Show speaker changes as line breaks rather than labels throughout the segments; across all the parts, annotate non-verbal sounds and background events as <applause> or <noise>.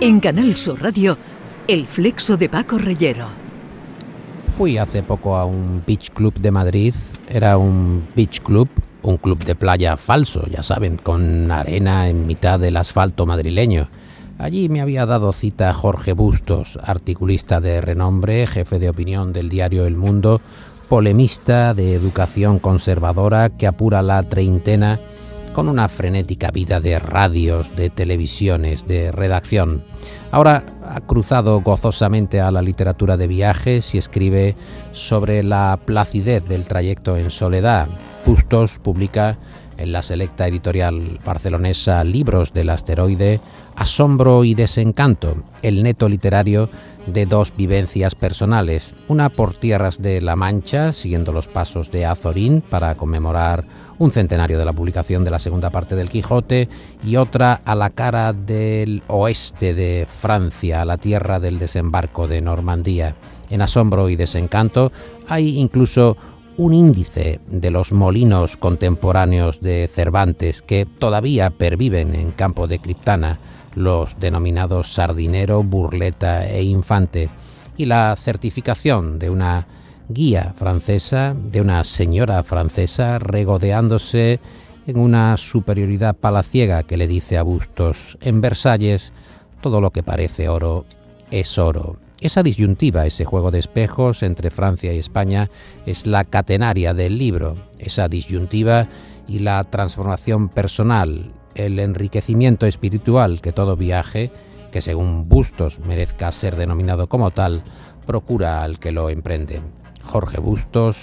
En Canal Sur Radio, El Flexo de Paco Reyero.
Fui hace poco a un beach club de Madrid. Era un beach club, un club de playa falso, ya saben, con arena en mitad del asfalto madrileño. Allí me había dado cita Jorge Bustos, articulista de renombre, jefe de opinión del diario El Mundo, polemista de educación conservadora que apura la treintena con una frenética vida de radios, de televisiones, de redacción. Ahora ha cruzado gozosamente a la literatura de viajes y escribe sobre la placidez del trayecto en soledad. Bustos publica en la selecta editorial barcelonesa Libros del Asteroide, Asombro y Desencanto, el neto literario de dos vivencias personales, una por tierras de La Mancha, siguiendo los pasos de Azorín para conmemorar un centenario de la publicación de la segunda parte del Quijote, y otra a la cara del oeste de Francia, a la tierra del desembarco de Normandía. En Asombro y Desencanto hay incluso un índice de los molinos contemporáneos de Cervantes que todavía perviven en campo de Criptana, los denominados Sardinero, Burleta e Infante, y la certificación de una guía francesa, de una señora francesa regodeándose en una superioridad palaciega que le dice a Bustos, en Versalles todo lo que parece oro es oro. Esa disyuntiva, ese juego de espejos entre Francia y España, es la catenaria del libro. Esa disyuntiva y la transformación personal, el enriquecimiento espiritual que todo viaje, que según Bustos merezca ser denominado como tal, procura al que lo emprende. Jorge Bustos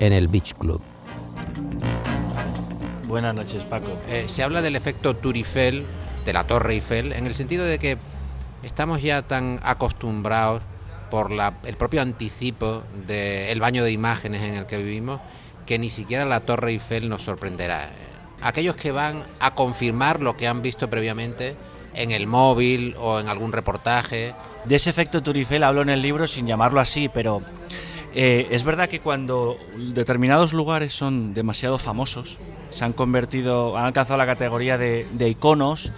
en el Beach Club.
Buenas noches, Paco.
Eh, se habla del efecto Turifel, de la Torre Eiffel, en el sentido de que estamos ya tan acostumbrados por el propio anticipo del baño de imágenes en el que vivimos que ni siquiera la Torre Eiffel nos sorprenderá. Aquellos que van a confirmar lo que han visto previamente en el móvil o en algún reportaje.
De ese efecto Turifel hablo en el libro sin llamarlo así, pero eh, es verdad que cuando determinados lugares son demasiado famosos, se han convertido, han alcanzado la categoría de, iconos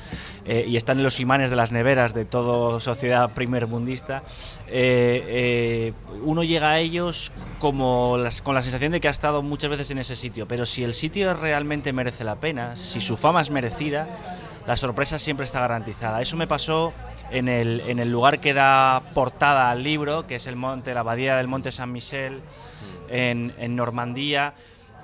eh, y están en los imanes de las neveras de toda sociedad primermundista, eh, uno llega a ellos como con la sensación de que ha estado muchas veces en ese sitio, pero si el sitio realmente merece la pena, si su fama es merecida, la sorpresa siempre está garantizada. Eso me pasó en el, en el lugar que da portada al libro, que es el monte, la abadía del Monte San Michel, mm. en, en Normandía,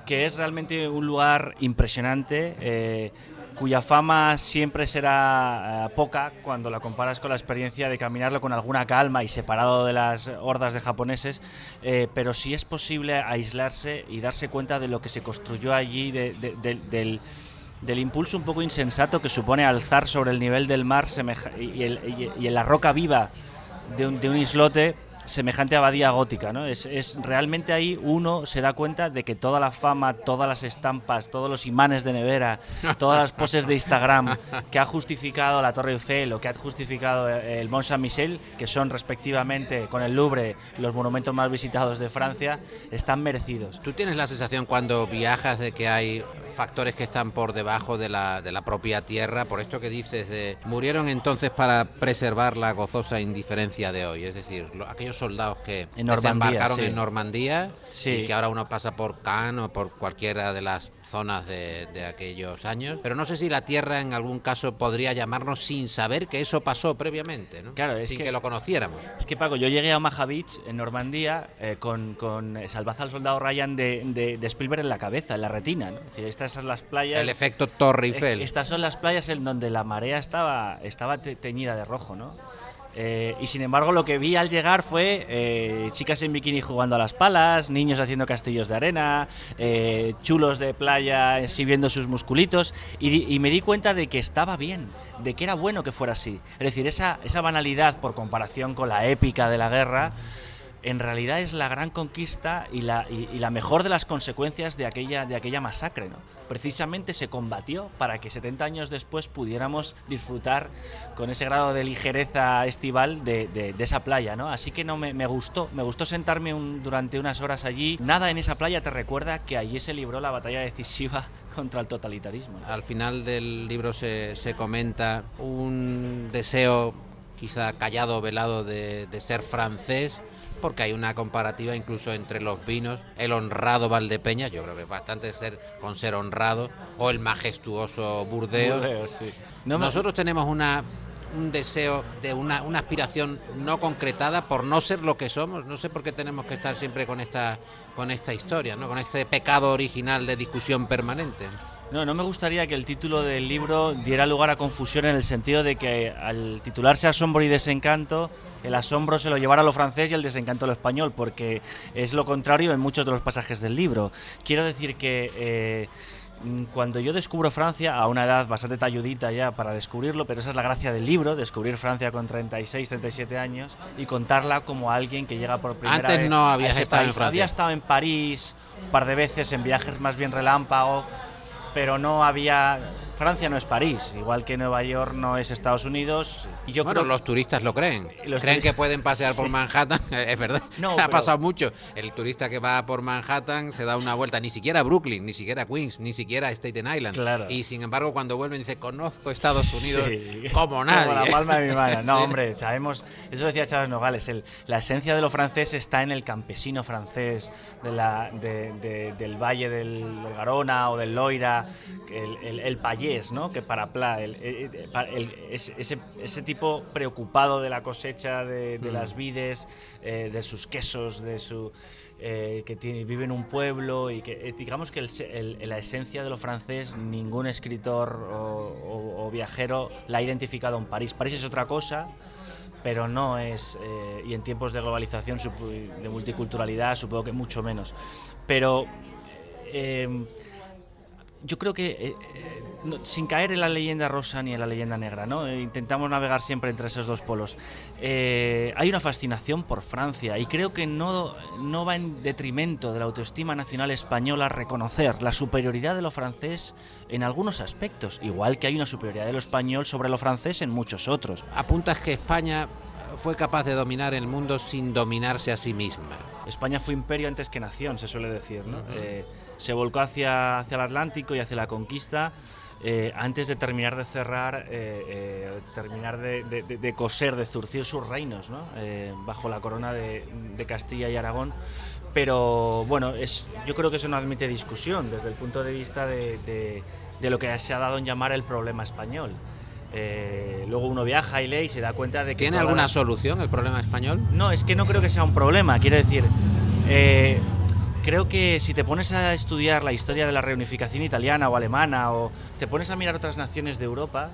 que es realmente un lugar impresionante. Eh, cuya fama siempre será eh, poca cuando la comparas con la experiencia de caminarlo con alguna calma y separado de las hordas de japoneses, eh, pero sí es posible aislarse y darse cuenta de lo que se construyó allí, del del impulso un poco insensato que supone alzar sobre el nivel del mar y, en la roca viva de un, de un islote semejante abadía gótica, ¿no? Es, es, realmente ahí uno se da cuenta de que toda la fama, todas las estampas, todos los imanes de nevera, todas las poses de Instagram que ha justificado la Torre Eiffel o que ha justificado el Mont Saint-Michel, que son respectivamente con el Louvre los monumentos más visitados de Francia, están merecidos.
¿Tú tienes la sensación cuando viajas de que hay factores que están por debajo de la, de la propia tierra, por esto que dices de murieron entonces para preservar la gozosa indiferencia de hoy, es decir, aquellos soldados que
en
desembarcaron en Normandía y que ahora uno pasa por Cannes o por cualquiera de las zonas de, aquellos años. Pero no sé si la Tierra en algún caso podría llamarnos sin saber que eso pasó previamente, ¿no?
Claro,
sin que, lo conociéramos.
Es que Paco, yo llegué a Omaha Beach, en Normandía, eh, con, con Salvaz al Soldado Ryan de, de, Spielberg en la cabeza, en la retina. ¿no? estas son las playas...
El efecto Torre Eiffel.
Estas son las playas en donde la marea estaba, estaba teñida de rojo, ¿no? Eh, y sin embargo, lo que vi al llegar fue eh, chicas en bikini jugando a las palas, niños haciendo castillos de arena, eh, chulos de playa exhibiendo sus musculitos. Y, me di cuenta de que estaba bien, de que era bueno que fuera así. Es decir, esa, esa banalidad por comparación con la épica de la guerra en realidad es la gran conquista y la, y, la mejor de las consecuencias de aquella, de aquella masacre. ¿no? Precisamente se combatió para que 70 años después pudiéramos disfrutar con ese grado de ligereza estival de, esa playa. ¿no? Así que no me, me gustó, me gustó sentarme durante unas horas allí. Nada en esa playa te recuerda que allí se libró la batalla decisiva <laughs> contra el totalitarismo.
Al final del libro se, se comenta un deseo quizá callado o velado de ser francés porque hay una comparativa incluso entre los vinos, el honrado Valdepeña, yo creo que es bastante ser con ser honrado, o el majestuoso Burdeos.
Burdeos, sí. No me-
Nosotros tenemos una un deseo de una, una aspiración no concretada por no ser lo que somos. No sé por qué tenemos que estar siempre con esta con esta historia, ¿no? con este pecado original de discusión permanente.
No, no me gustaría que el título del libro diera lugar a confusión en el sentido de que al titularse Asombro y Desencanto, el asombro se lo llevara a lo francés y el desencanto a lo español, porque es lo contrario en muchos de los pasajes del libro. Quiero decir que eh, cuando yo descubro Francia, a una edad bastante talludita ya para descubrirlo, pero esa es la gracia del libro, descubrir Francia con 36, 37 años y contarla como alguien que llega por primera
Antes
vez
no
a
habías
ese
estado en. Francia.
Había estado en París un par de veces en viajes más bien relámpago, pero no había. Francia no es París, igual que Nueva York no es Estados Unidos. Y yo
bueno,
creo
los turistas lo creen.
Los
creen que pueden pasear por. Manhattan. <laughs> Es verdad.
No,
ha
pero-
pasado mucho. El turista que va por Manhattan se da una vuelta, ni siquiera a Brooklyn, ni siquiera a Queens, ni siquiera a Staten Island.
Claro.
Y sin embargo, cuando vuelven, dice: Conozco Estados <laughs> Unidos
Sí. <laughs>
como nadie.
la palma de mi mano. No,
Sí.
hombre, sabemos. Eso decía Chávez Nogales. El, la esencia de lo francés está en el campesino francés de la, de- de- del valle del, del Garona o del Loira, el, el, el Que para Pla, el, el- el- ese, tipo preocupado de la cosecha de, de
Mm.
las vides, eh, de sus quesos, de su. eh, que tiene- vive en un pueblo y que eh, digamos que el el- la esencia de lo francés ningún escritor o, o- o viajero la ha identificado en París. París es otra cosa, pero no es, eh, y en tiempos de globalización, de multiculturalidad, supongo que mucho menos. Pero eh, yo creo que, eh, eh, no- sin caer en la leyenda rosa ni en la leyenda negra, ¿no? Eh, intentamos navegar siempre entre esos dos polos. Eh, hay una fascinación por Francia y creo que no, no va en detrimento de la autoestima nacional española reconocer la superioridad de lo francés en algunos aspectos, igual que hay una superioridad de lo español sobre lo francés en muchos otros.
Apuntas que España fue capaz de dominar el mundo sin dominarse a sí misma.
España fue imperio antes que nación, se suele decir. ¿no? Eh, se volcó hacia, hacia el Atlántico y hacia la conquista eh, antes de terminar de cerrar, eh, eh, terminar de, de- de- de coser, de zurcir sus reinos ¿no? Bajo la corona de, de Castilla y Aragón. Pero bueno, es, yo creo que eso no admite discusión desde el punto de vista de, lo que se ha dado en llamar el problema español. Luego uno viaja y lee y se da cuenta de que...
¿Tiene alguna solución el problema español?
no, es que no creo que sea un problema. Quiero decir, creo que si te pones a estudiar la historia de la reunificación italiana o alemana o te pones a mirar otras naciones de Europa,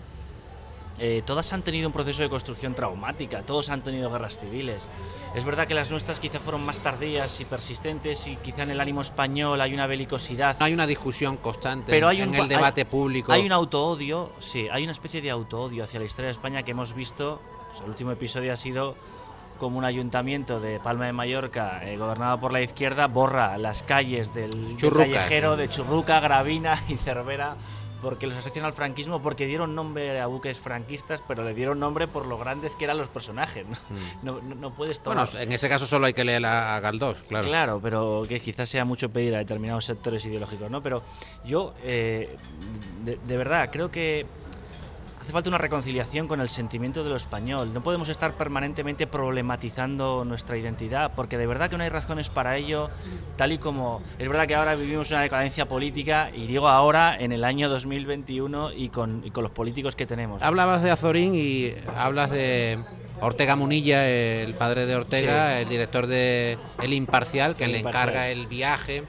eh, todas han tenido un proceso de construcción traumática, todos han tenido guerras civiles. Es verdad que las nuestras quizá fueron más tardías y persistentes y quizá en el ánimo español hay una belicosidad.
No hay una discusión constante
Pero hay
en
un-
el
hay-
debate público.
Hay un autoodio, sí, hay una especie de autoodio hacia la historia de España que hemos visto. pues, el último episodio ha sido como un ayuntamiento de Palma de Mallorca, eh, gobernado por la izquierda, borra las calles del, del callejero de Churruca, Gravina <laughs> y Cervera porque los asocian al franquismo porque dieron nombre a buques franquistas, pero le dieron nombre por lo grandes que eran los personajes. No, <laughs> no, no- no puedes tomar.
Mm. Bueno, en ese caso solo hay que leer a, a Galdós, claro.
Claro, pero que quizás sea mucho pedir a determinados sectores ideológicos, ¿no? Pero yo, eh, de, de verdad, creo que hace falta una reconciliación con el sentimiento de lo español. No podemos estar permanentemente problematizando nuestra identidad, porque de verdad que no hay razones para ello, tal y como... Es verdad que ahora vivimos una decadencia política, y digo ahora, en el año 2021, y con, y con los políticos que tenemos.
Hablabas de Azorín y hablas de Ortega Munilla, el padre de Ortega,
Sí.
el director de El Imparcial, que
El
le
Imparcial.
encarga el viaje,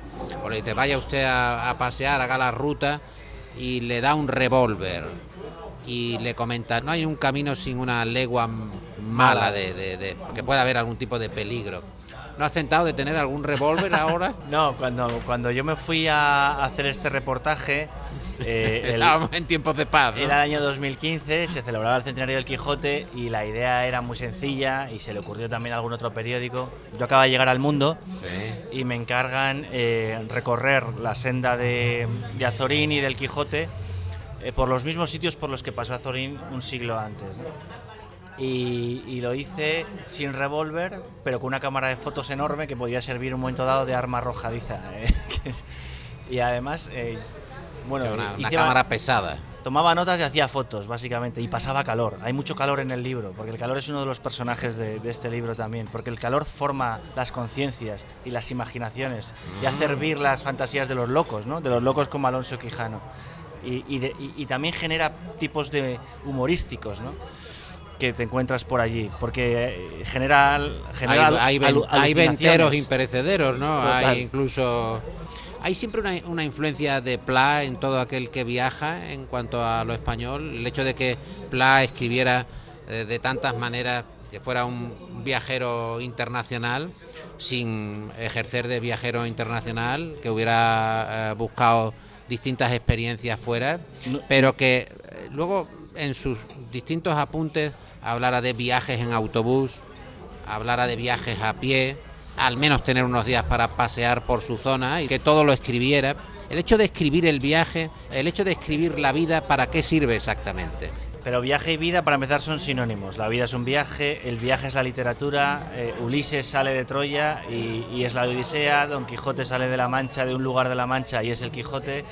o le dice, vaya usted a, a pasear, haga la ruta, y le da un revólver. Y le comenta, no hay un camino sin una legua mala, de, de- de- que pueda haber algún tipo de peligro. ¿No has tentado de tener algún revólver <laughs> ahora?
No, cuando, cuando yo me fui a hacer este reportaje... <laughs> eh, el-
Estábamos en tiempos de paz. ¿no?
Era el año 2015, se celebraba el centenario del Quijote y la idea era muy sencilla y se le ocurrió también a algún otro periódico. Yo acaba de llegar al mundo
Sí.
y me encargan eh, recorrer la senda de, de Azorín y del Quijote eh, por los mismos sitios por los que pasó Azorín un siglo antes. ¿no? Y, y lo hice sin revólver, pero con una cámara de fotos enorme que podía servir en un momento dado de arma arrojadiza. <laughs> ¿eh? Y además, eh, bueno,
una una cámara pesada.
tomaba notas y hacía fotos, básicamente, y pasaba calor. Hay mucho calor en el libro, porque el calor es uno de los personajes de, este libro también, porque el calor forma las conciencias y las imaginaciones y hace hervir las fantasías de los locos, ¿no? de los locos como Alonso Quijano. Y, también genera tipos de humorísticos, ¿no? que te encuentras por allí, porque eh, genera,
hay, hay, venteros imperecederos, ¿no? Hay incluso hay siempre una, influencia de Pla en todo aquel que viaja en cuanto a lo español. El hecho de que Pla escribiera eh, de tantas maneras, que fuera un viajero internacional, sin ejercer de viajero internacional, que hubiera eh, buscado distintas experiencias fuera, pero que eh, luego en sus distintos apuntes hablara de viajes en autobús, hablara de viajes a pie, al menos tener unos días para pasear por su zona y que todo lo escribiera. El hecho de escribir el viaje, el hecho de escribir la vida, ¿para qué sirve exactamente?
Pero viaje y vida, para empezar, son sinónimos. La vida es un viaje, el viaje es la literatura, eh, Ulises sale de Troya y, es la Odisea, Don Quijote sale de la Mancha, de un lugar de la Mancha y es el Quijote,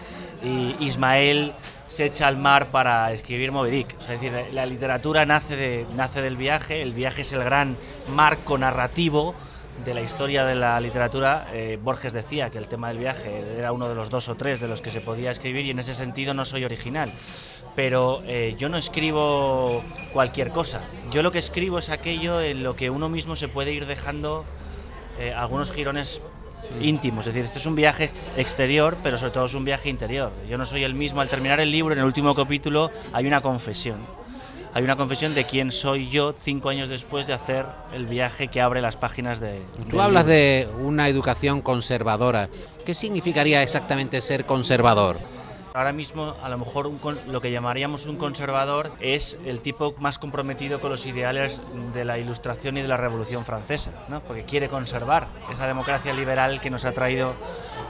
y Ismael se echa al mar para escribir Moby Dick. es decir, la literatura nace, de, nace del viaje, el viaje es el gran marco narrativo de la historia de la literatura, eh, Borges decía que el tema del viaje era uno de los dos o tres de los que se podía escribir y en ese sentido no soy original. Pero eh, yo no escribo cualquier cosa. Yo lo que escribo es aquello en lo que uno mismo se puede ir dejando eh, algunos girones íntimos. Es decir, esto es un viaje exterior, pero sobre todo es un viaje interior. Yo no soy el mismo. Al terminar el libro, en el último capítulo, hay una confesión hay una confesión de quién soy yo cinco años después de hacer el viaje que abre las páginas de...
Tú hablas de una educación conservadora. ¿Qué significaría exactamente ser conservador?
Ahora mismo, a lo mejor lo que llamaríamos un conservador es el tipo más comprometido con los ideales de la Ilustración y de la Revolución Francesa, ¿no? porque quiere conservar esa democracia liberal que nos ha traído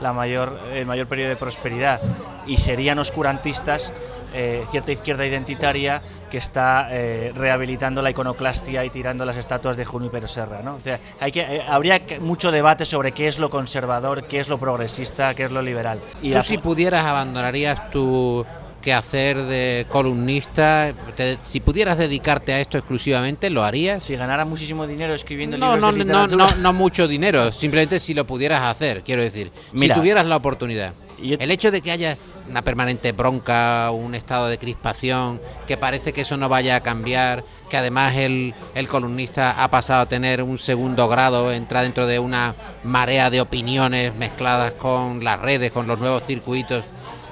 la mayor, el mayor periodo de prosperidad. Y serían oscurantistas eh, cierta izquierda identitaria que está eh, rehabilitando la iconoclastia y tirando las estatuas de Junípero Serra. ¿no? O sea, hay que, eh, habría mucho debate sobre qué es lo conservador, qué es lo progresista, qué es lo liberal.
Y Tú si pudieras abandonarías tu quehacer de columnista, si pudieras dedicarte a esto exclusivamente, ¿lo harías?
Si ganara muchísimo dinero escribiendo
no,
libros
no,
de literatura.
No, no, no mucho dinero, simplemente si lo pudieras hacer, quiero decir. si tuvieras la oportunidad. El hecho de que haya una permanente bronca, un estado de crispación, que parece que eso no vaya a cambiar, que además el, el columnista ha pasado a tener un segundo grado, entra dentro de una marea de opiniones mezcladas con las redes, con los nuevos circuitos.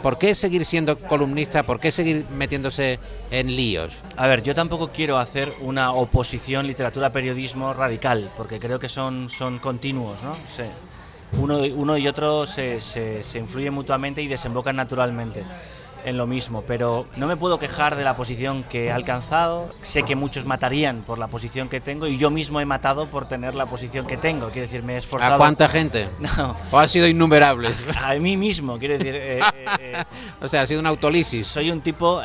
¿Por qué seguir siendo columnista? ¿Por qué seguir metiéndose en líos?
A ver, yo tampoco quiero hacer una oposición literatura-periodismo radical, porque creo que son, son continuos, ¿no? Sí uno, uno y otro se, se, se influyen mutuamente y desembocan naturalmente en lo mismo, pero no me puedo quejar de la posición que he alcanzado. Sé que muchos matarían por la posición que tengo y yo mismo he matado por tener la posición que tengo. Quiero decir, me he esforzado.
¿A cuánta gente? <laughs>
No.
¿O ha sido innumerable? <laughs>
A, mí mismo, quiero decir. Eh,
eh, eh, <laughs> o sea, ha sido un autolisis.
Soy un tipo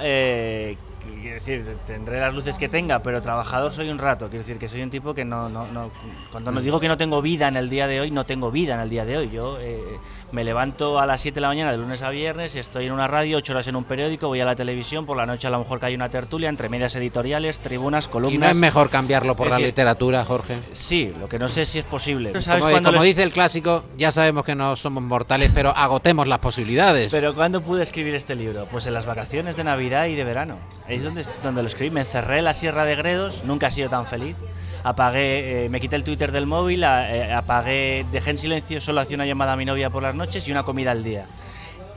quiero decir, tendré las luces que tenga, pero trabajador soy un rato. Quiero decir que soy un tipo que no, no, no cuando nos digo que no tengo vida en el día de hoy, no tengo vida en el día de hoy. Yo eh, me levanto a las 7 de la mañana de lunes a viernes, estoy en una radio, 8 horas en un periódico, voy a la televisión, por la noche a lo mejor que hay una tertulia entre medias editoriales, tribunas, columnas. ¿Y no
es mejor cambiarlo por la literatura, Jorge?
Sí, lo que no sé si es posible.
como, dice el clásico, ya sabemos que no somos mortales, pero agotemos las posibilidades.
Pero ¿cuándo pude escribir este libro? Pues en las vacaciones de Navidad y de verano. Es donde, donde lo escribí. Me encerré en la Sierra de Gredos, nunca he sido tan feliz. Apagué, eh, me quité el Twitter del móvil, eh, apagué, dejé en silencio, solo hacía una llamada a mi novia por las noches y una comida al día.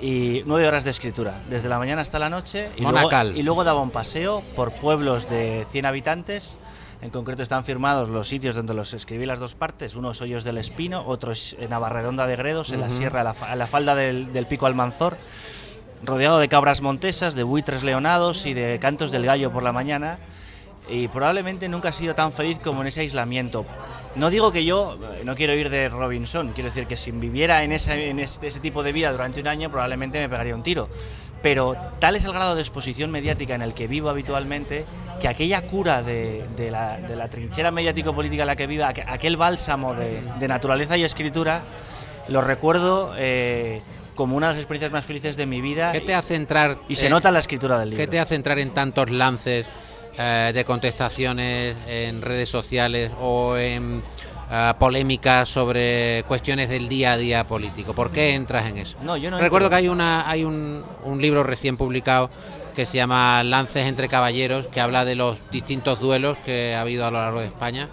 Y nueve horas de escritura, desde la mañana hasta la noche. Y, luego, y luego daba un paseo por pueblos de 100 habitantes. En concreto están firmados los sitios donde los escribí las dos partes. Uno es Hoyos del Espino, otro es Navarredonda de Gredos, en la sierra, a la, falda del, del Pico Almanzor rodeado de cabras montesas, de buitres leonados y de cantos del gallo por la mañana. Y probablemente nunca he sido tan feliz como en ese aislamiento. No digo que yo eh, no quiero ir de Robinson, quiero decir que si viviera en, ese, en ese, tipo de vida durante un año probablemente me pegaría un tiro. Pero tal es el grado de exposición mediática en el que vivo habitualmente que aquella cura de, la, trinchera mediático-política en la que vivo, aquel bálsamo de, naturaleza y escritura, lo recuerdo eh, como una de las experiencias más felices de mi vida.
¿Qué te hace entrar?
Y se nota en la escritura del libro.
¿Qué te hace entrar en tantos lances eh, de contestaciones en redes sociales o en eh, polémicas sobre cuestiones del día a día político? ¿Por qué entras en eso?
No, yo no
Recuerdo
entro.
que hay una hay un, un libro recién publicado que se llama Lances entre caballeros, que habla de los distintos duelos que ha habido a lo largo de España.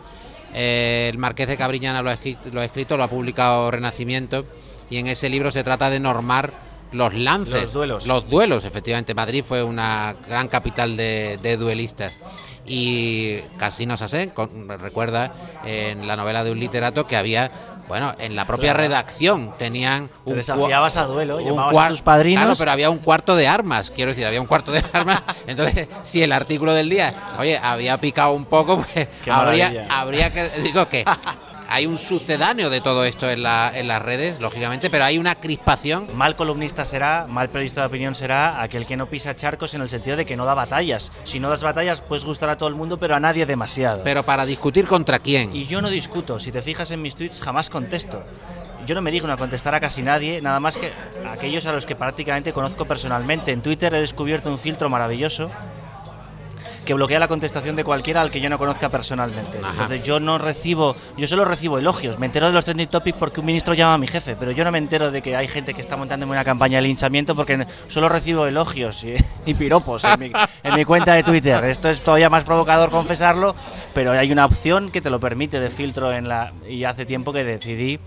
Eh, el Marqués de Cabriñana lo ha, escrito, lo ha escrito, lo ha publicado Renacimiento, y en ese libro se trata de normar los lances.
Los duelos.
Los duelos, efectivamente. Madrid fue una gran capital de, de duelistas. Y Casino Sassé con- recuerda en la novela de un literato que había, bueno, en la propia
Claro.
redacción tenían
Te
un
desafiabas a duelo, llamabas a tus padrinos.
Claro, pero había un cuarto de armas, quiero decir, había un cuarto de armas. <laughs> Entonces, si el artículo del día, oye, había picado un poco, pues
Qué
habría,
maravilla.
habría que. Digo que <laughs> hay un sucedáneo de todo esto en, la, en las redes, lógicamente, pero hay una crispación.
Mal columnista será, mal periodista de opinión será aquel que no pisa charcos en el sentido de que no da batallas. Si no das batallas, puedes gustar a todo el mundo, pero a nadie demasiado.
Pero para discutir contra quién.
Y yo no discuto, si te fijas en mis tweets jamás contesto. Yo no me digo a contestar a casi nadie, nada más que a aquellos a los que prácticamente conozco personalmente. En Twitter he descubierto un filtro maravilloso que bloquea la contestación de cualquiera al que yo no conozca personalmente.
Ajá.
Entonces yo no recibo, yo solo recibo elogios. Me entero de los trending topics porque un ministro llama a mi jefe, pero yo no me entero de que hay gente que está montándome una campaña de linchamiento porque solo recibo elogios y, <laughs> y piropos en mi, en mi cuenta de Twitter. Esto es todavía más provocador confesarlo, pero hay una opción que te lo permite de filtro en la y hace tiempo que decidí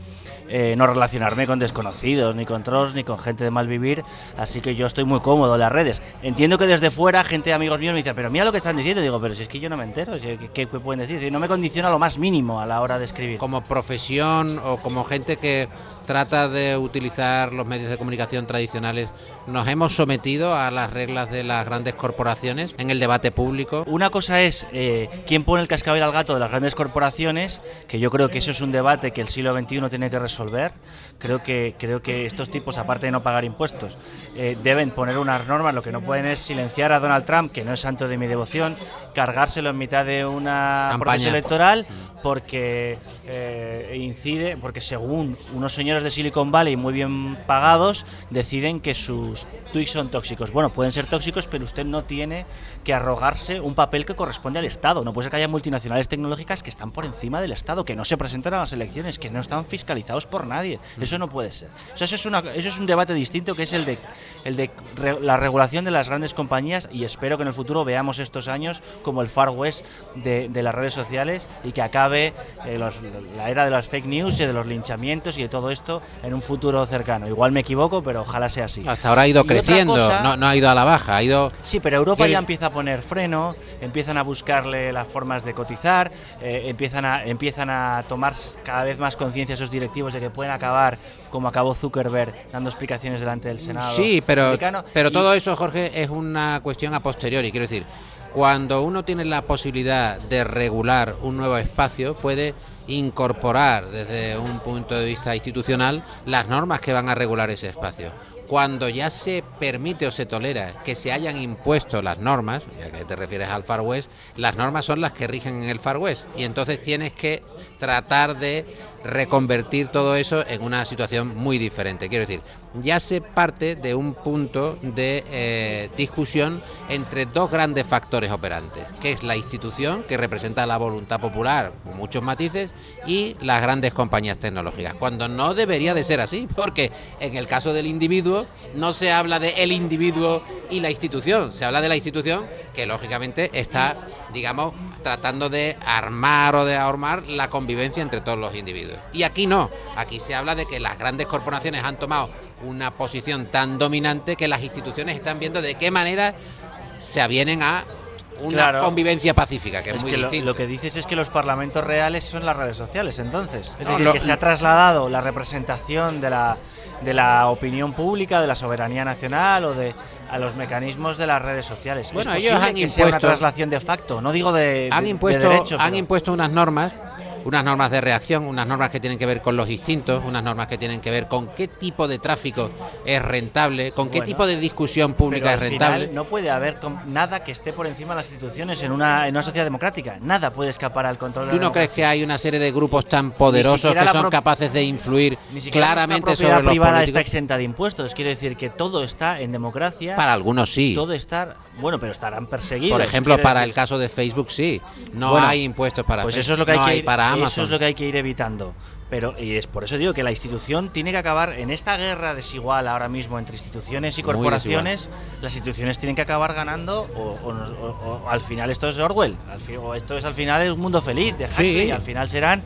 eh, no relacionarme con desconocidos, ni con trolls, ni con gente de mal vivir, así que yo estoy muy cómodo en las redes. Entiendo que desde fuera gente, amigos míos, me dice, pero mira lo que están diciendo, digo, pero si es que yo no me entero, ¿qué, qué pueden decir? Y no me condiciona lo más mínimo a la hora de escribir.
Como profesión o como gente que trata de utilizar los medios de comunicación tradicionales, nos hemos sometido a las reglas de las grandes corporaciones en el debate público.
Una cosa es eh, quién pone el cascabel al gato de las grandes corporaciones, que yo creo que eso es un debate que el siglo XXI tiene que resolver. Creo que, creo que estos tipos, aparte de no pagar impuestos, eh, deben poner unas normas. Lo que no pueden es silenciar a Donald Trump, que no es santo de mi devoción, cargárselo en mitad de una
Campaña.
proceso electoral, porque eh, incide, porque según unos señores de Silicon Valley muy bien pagados, deciden que sus tweets son tóxicos. Bueno, pueden ser tóxicos, pero usted no tiene que arrogarse un papel que corresponde al Estado. No puede ser que haya multinacionales tecnológicas que están por encima del Estado, que no se presentan a las elecciones, que no están fiscalizados por nadie. Eso no puede ser. O sea, eso, es una, eso es un debate distinto que es el de, el de re- la regulación de las grandes compañías y espero que en el futuro veamos estos años como el Far West de, de las redes sociales y que acabe eh, los- la era de las fake news y de los linchamientos y de todo esto en un futuro cercano. Igual me equivoco, pero ojalá sea así.
Hasta ahora ha ido creciendo,
cosa-
no, no ha ido a la baja, ha ido...
Sí, pero Europa ya empieza a poner freno, empiezan a buscarle las formas de cotizar, eh, empiezan, a, empiezan a tomar cada vez más conciencia esos directivos de que pueden acabar como acabó Zuckerberg dando explicaciones delante del Senado.
Sí, pero,
americano.
pero
Y-
todo eso, Jorge, es una cuestión a posteriori. Quiero decir, cuando uno tiene la posibilidad de regular un nuevo espacio, puede incorporar desde un punto de vista institucional las normas que van a regular ese espacio. Cuando ya se permite o se tolera que se hayan impuesto las normas, ya que te refieres al Far West, las normas son las que rigen en el Far West. Y entonces tienes que tratar de reconvertir todo eso en una situación muy diferente. Quiero decir, ya se parte de un punto de eh, discusión entre dos grandes factores operantes, que es la institución, que representa la voluntad popular, con muchos matices, y las grandes compañías tecnológicas, cuando no debería de ser así, porque en el caso del individuo no se habla de el individuo y la institución, se habla de la institución que lógicamente está, digamos, tratando de armar o de ahormar la convivencia entre todos los individuos. Y aquí no, aquí se habla de que las grandes corporaciones han tomado una posición tan dominante que las instituciones están viendo de qué manera se avienen a una
Claro.
convivencia pacífica, que es,
Es
muy
que lo, que dices es que los parlamentos reales son las redes sociales, entonces. Es
No,
decir,
lo-
que se ha trasladado la representación de la, de la opinión pública, de la soberanía nacional o de a los mecanismos de las redes sociales.
Bueno,
es
ellos han
que sea una
impuesto-
traslación de facto, no digo de,
han
de- de
impuesto,
derecho,
han
pero-
impuesto unas normas unas normas de reacción, unas normas que tienen que ver con los instintos, unas normas que tienen que ver con qué tipo de tráfico es rentable, con qué tipo de discusión pública es rentable.
no puede haber nada que esté por encima de las instituciones en una, en una sociedad democrática. Nada puede escapar al control.
¿Tú no crees que hay una serie de grupos tan poderosos que son capaces de influir claramente sobre los
privada está exenta de impuestos. Quiere decir que todo está en democracia.
Para algunos sí.
Todo está, bueno, pero estarán perseguidos.
Por ejemplo, para el caso de Facebook sí. No hay impuestos para
pues eso es lo que hay, que para Eso es lo que hay que ir evitando. Pero, y es por eso digo que la institución tiene que acabar en esta guerra desigual ahora mismo entre instituciones y corporaciones. Las instituciones tienen que acabar ganando, o, al final esto es Orwell, o esto es al final un mundo feliz de Huxley, al final serán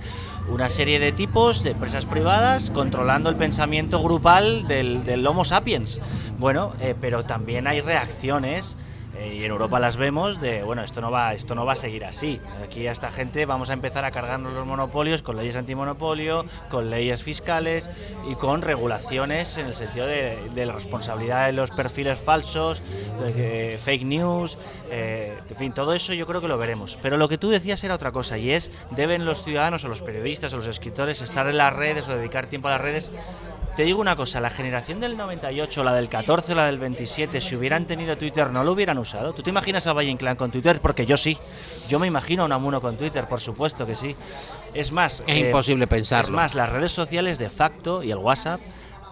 una serie de tipos de empresas privadas controlando el pensamiento grupal del, del Homo sapiens. Bueno, eh, pero también hay reacciones eh, y en Europa las vemos de, bueno, esto no va, esto no va a seguir así. Aquí a esta gente vamos a empezar a cargarnos los monopolios con leyes antimonopolio, con leyes fiscales y con regulaciones en el sentido de, la responsabilidad de los perfiles falsos, de, fake news, eh, en fin, todo eso yo creo que lo veremos. Pero lo que tú decías era otra cosa y es, deben los ciudadanos o los periodistas o los escritores estar en las redes o dedicar tiempo a las redes te digo una cosa, la generación del 98, la del 14, la del 27, si hubieran tenido Twitter no lo hubieran usado. ¿Tú te imaginas a Valle Inclán con Twitter? Porque yo sí. Yo me imagino a Unamuno con Twitter, por supuesto que sí. Es más...
Es imposible pensarlo.
Es más, las redes sociales de facto y el WhatsApp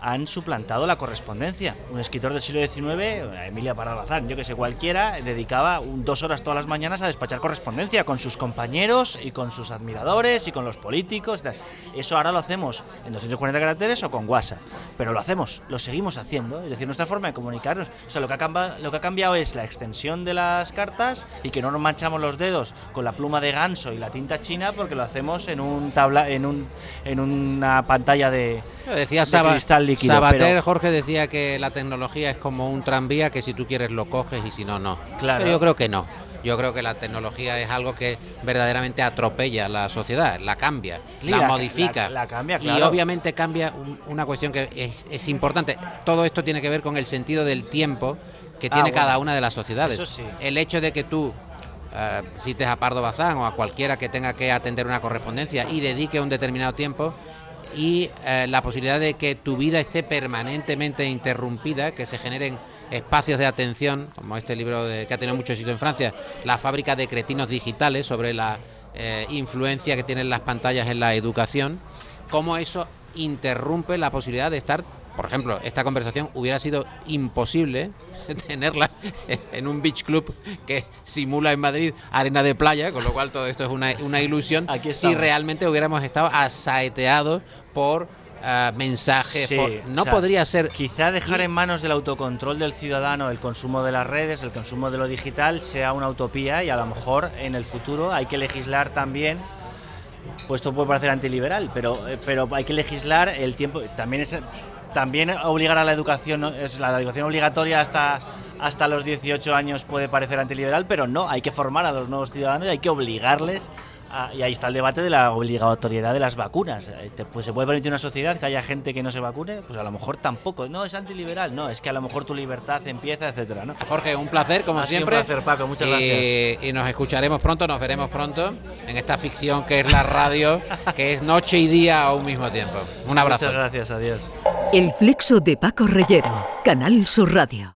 han suplantado la correspondencia. Un escritor del siglo XIX, Emilia Parada yo que sé, cualquiera, dedicaba dos horas todas las mañanas a despachar correspondencia con sus compañeros y con sus admiradores y con los políticos. Eso ahora lo hacemos en 240 caracteres o con WhatsApp, pero lo hacemos, lo seguimos haciendo, es decir, nuestra forma de comunicarnos. O sea, lo que ha cambiado, lo que ha cambiado es la extensión de las cartas y que no nos manchamos los dedos con la pluma de ganso y la tinta china porque lo hacemos en un tabla en un en una pantalla de,
decía de cristal Sabater, Jorge decía que la tecnología es como un tranvía que si tú quieres lo coges y si no, no. Claro. Pero yo creo que no. Yo creo que la tecnología es algo que verdaderamente atropella la sociedad, la cambia, la, modifica.
La, cambia,
Y obviamente cambia una cuestión que es, importante. Todo esto tiene que ver con el sentido del tiempo que ah, tiene cada una de las sociedades. El hecho de que tú eh, cites a Pardo Bazán o a cualquiera que tenga que atender una correspondencia y dedique un determinado tiempo, y eh, la posibilidad de que tu vida esté permanentemente interrumpida, que se generen espacios de atención, como este libro que ha tenido mucho éxito en Francia, La fábrica de cretinos digitales, sobre la eh, influencia que tienen las pantallas en la educación, cómo eso interrumpe la posibilidad de estar por ejemplo, esta conversación hubiera sido imposible <laughs> tenerla en un beach club que simula en Madrid arena de playa, con lo cual todo esto es una, ilusión, si realmente hubiéramos estado asaeteados por eh, mensajes. no podría ser.
Quizá dejar en manos del autocontrol del ciudadano el consumo de las redes, el consumo de lo digital, sea una utopía y a lo mejor en el futuro hay que legislar también pues esto puede parecer antiliberal, pero, eh, pero hay que legislar el tiempo. También es también obligar a la educación, la educación obligatoria hasta, hasta los 18 años puede parecer antiliberal, pero no, hay que formar a los nuevos ciudadanos y hay que obligarles y ahí está el debate de la obligatoriedad de las vacunas. Eh, pues se puede permitir una sociedad que haya gente que no se vacune, pues a lo mejor tampoco. No es antiliberal, no, es que a lo mejor tu libertad empieza, etcétera, ¿no?
Jorge, un placer como siempre.
Un placer, Paco, muchas gracias.
Y nos escucharemos pronto, nos veremos pronto en esta ficción que es la radio, que es noche y día a un mismo tiempo. Un abrazo.
Muchas gracias, adiós.
El flexo de Paco Reyero, Canal Sur Radio.